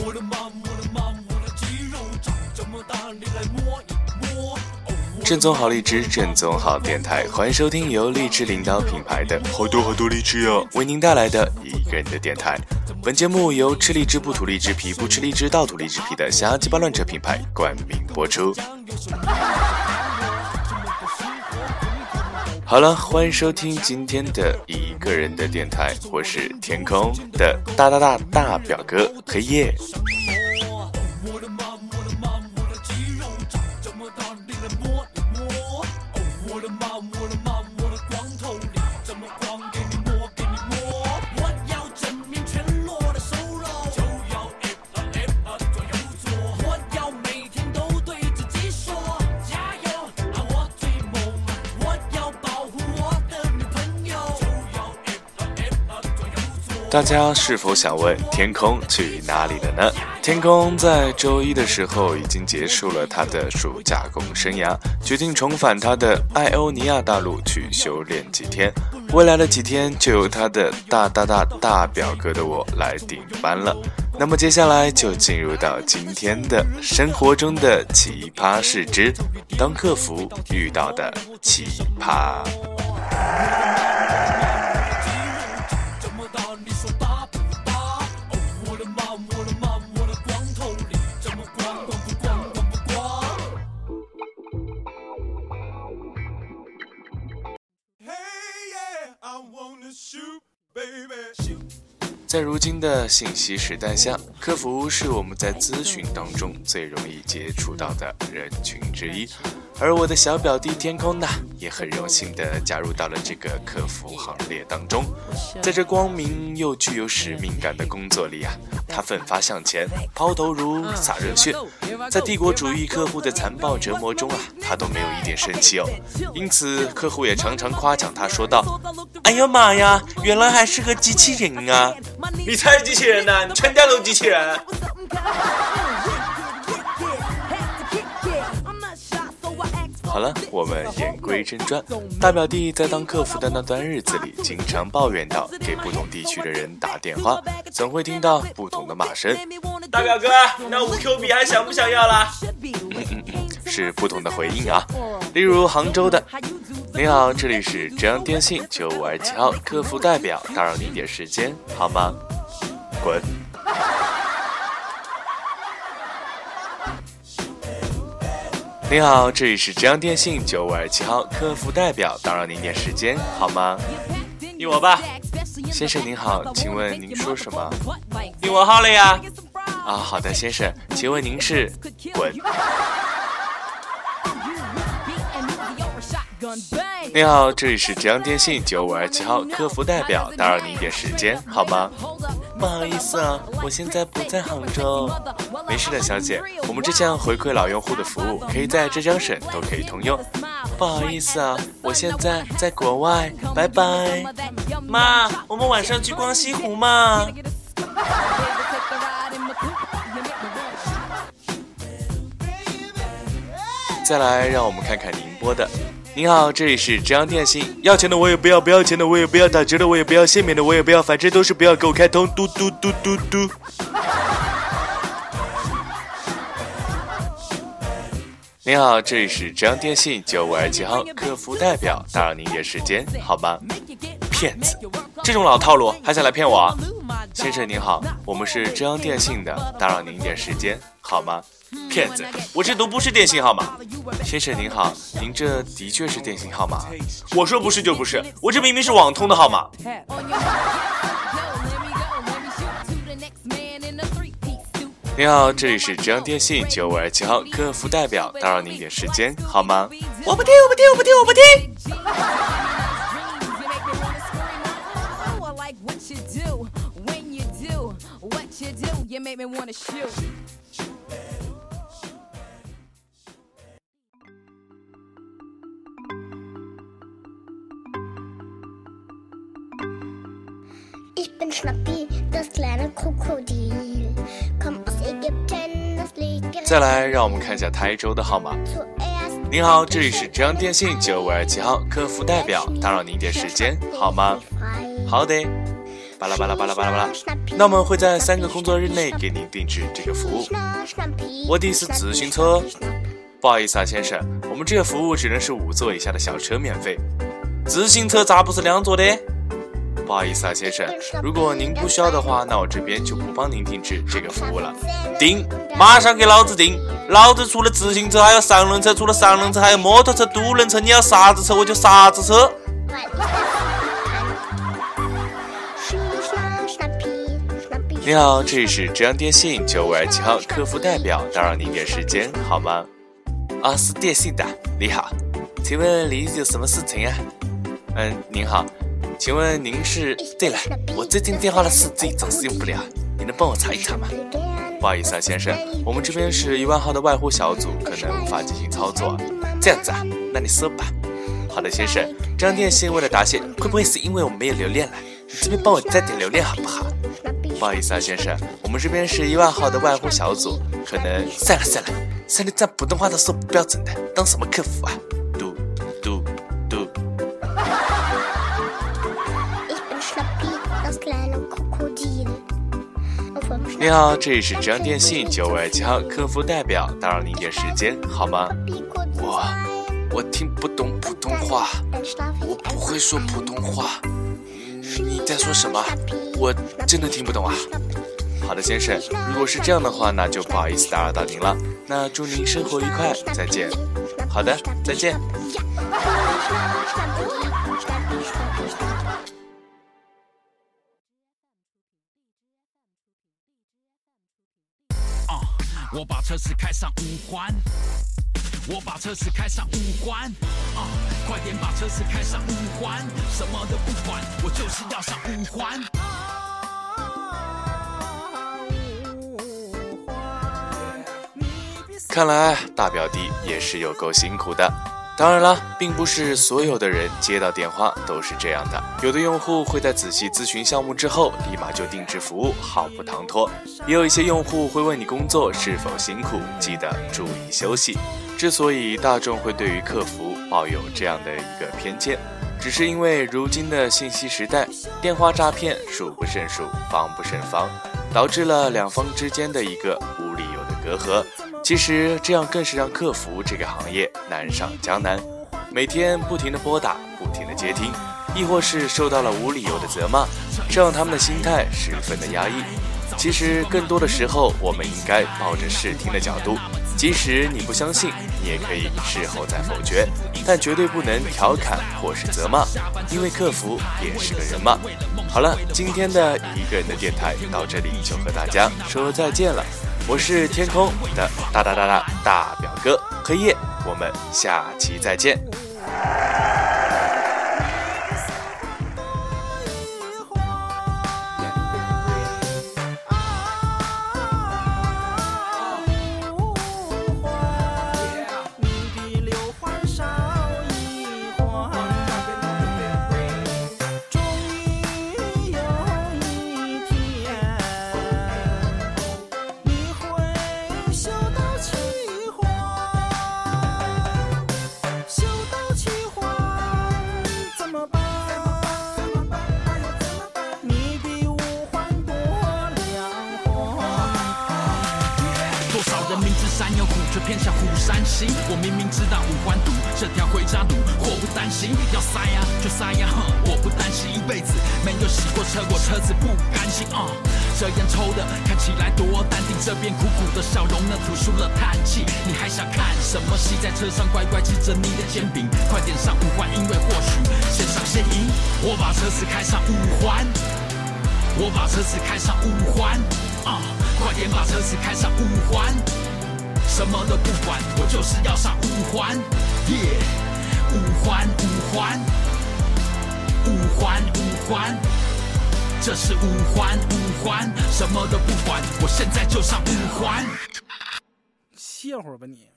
我的妈，正宗好荔枝，正宗好电台，欢迎收听由荔枝领导品牌的好多好多荔枝哟，为您带来的一个人的电台。本节目由吃荔枝不吐荔枝皮，不吃荔枝倒吐荔枝皮的瞎鸡巴乱扯品牌冠名播出。好了，欢迎收听今天的一个人的电台，我是天空的大大大大表哥黑夜。大家是否想问天空去哪里了呢？天空在周一的时候已经结束了他的暑假工生涯，决定重返他的艾欧尼亚大陆去修炼几天。未来的几天就由他的大大大大表哥的我来顶班了。那么接下来就进入到今天的生活中的奇葩事之当客服遇到的奇葩。在如今的信息时代下，客服是我们在咨询当中最容易接触到的人群之一。而我的小表弟天空呢，也很荣幸地加入到了这个客服行列当中。在这光明又具有使命感的工作里啊，他奋发向前，抛头颅洒热血。在帝国主义客户的残暴折磨中啊，他都没有一点生气哦。因此，客户也常常夸奖他，说道：“哎呀妈呀，原来还是个机器人啊！你才是机器人呢、你全家都机器人。”好了，我们言归正传。大表弟在当客服的那段日子里，经常抱怨到给不同地区的人打电话，总会听到不同的骂声。大表哥，那五 Q 币还想不想要啦？是不同的回应啊。例如杭州的，你好，这里是浙江电信九五二七号客服代表，打扰您点时间好吗？滚！你好，这里是浙江电信九五二七号客服代表，打扰您点时间好吗？你我吧，先生您好，请问您说什么？你我号了呀。啊，好的，先生，请问您是？滚！你好，这里是浙江电信九五二七号客服代表，打扰您一点时间好吗？不好意思啊，我现在不在杭州。没事的，小姐，我们这项回馈老用户的服务可以在浙江省都可以通用。不好意思啊，我现在在国外，拜拜。妈，我们晚上去逛西湖嘛？再来，让我们看看宁波的。您好，这里是浙江电信，要钱的我也不要，不要钱的我也不要，打折的我也不要，限免的我也不要，反正都是不要，给我开通，嘟嘟嘟嘟嘟。您好，这里是浙江电信九五二七号客服代表，打扰您一点时间好吗？骗子，这种老套路还想来骗我？先生您好，我们是浙江电信的，打扰您一点时间好吗？骗子，我这都不是电信号码。先生您好，您这的确是电信号码。我说不是就不是，我这明明是网通的号码。你好，这里是浙江电信九五二七号客服代表，打扰您一点时间好吗？我不听，我不听，我不听，我不听。再来，让我们看一下台州的号码。您好，这里是浙江电信九五二七号客服代表，打扰您一点时间好吗？好的。巴拉巴拉巴拉巴拉巴拉。那我们会在三个工作日内给您定制这个服务。我的是自行车，不好意思啊，先生，我们这个服务只能是五座以下的小车免费。自行车咋不是两座的？不好意思啊，先生，如果您不需要的话，那我这边就不帮您定制这个服务了。定，马上给老子定！老子除了自行车还有三轮车，除了三轮车还有摩托车、独轮车，你要啥子车我就啥子车。你好，这里是浙江电信九五二七号客服代表，打扰您点时间好吗？啊，是电信的，你好，请问您有什么事情啊？嗯，您好。请问您是？对了，我最近电话的四 G 总是用不了，你能帮我查一查吗？不好意思啊，先生，我们这边是一万号的外呼小组，可能无法进行操作。这样子啊，那你说吧。好的，先生，这张电信为了答谢，会不会是因为我们没有流量了？你这边帮我再点流量好不好？不好意思啊，先生，我们这边是一万号的外呼小组，可能算了算了，算你这普通话都说不标准的，当什么客服啊？你好，这里是浙江电信九五二七号客服代表，打扰您一点时间好吗？我我听不懂普通话，我不会说普通话，你在说什么？我真的听不懂啊。好的，先生，如果是这样的话，那就不好意思打扰到您了。那祝您生活愉快，再见。好的，再见。我把车子开上五环，我把车子开上五环，啊，快点把车子开上五环，什么都不管，我就是要上五环。看来大表弟也是有够辛苦的。当然了，并不是所有的人接到电话都是这样的。有的用户会在仔细咨询项目之后，立马就定制服务，毫不唐突；也有一些用户会问你工作是否辛苦，记得注意休息。之所以大众会对于客服抱有这样的一个偏见，只是因为如今的信息时代，电话诈骗数不胜数，防不胜防，导致了两方之间的一个无理由的隔阂。其实这样更是让客服这个行业难上加难，每天不停的拨打，不停的接听，亦或是受到了无理由的责骂，这让他们的心态十分的压抑。其实更多的时候，我们应该抱着试听的角度，即使你不相信，你也可以事后再否决，但绝对不能调侃或是责骂，因为客服也是个人嘛。好了，今天的一个人的电台到这里就和大家说再见了。我是天空的大大大大大表哥黑夜，我们下期再见。偏向虎山行，我明明知道五环堵，这条回家路，祸不单行，要塞呀就塞呀，哼，我不担心，一辈子没有洗过车，我车子不甘心啊。这烟抽的看起来多淡定，这边苦苦的笑容呢，吐出了叹气。你还想看什么戏？在车上乖乖吃着你的煎饼，快点上五环，因为或许先上先赢。我把车子开上五环，我把车子开上五环，啊，快点把车子开上五环。什么都不管，我就是要上五环，耶！五环五环，五环五环，这是五环五环，什么都不管，我现在就上五环。歇会儿吧你。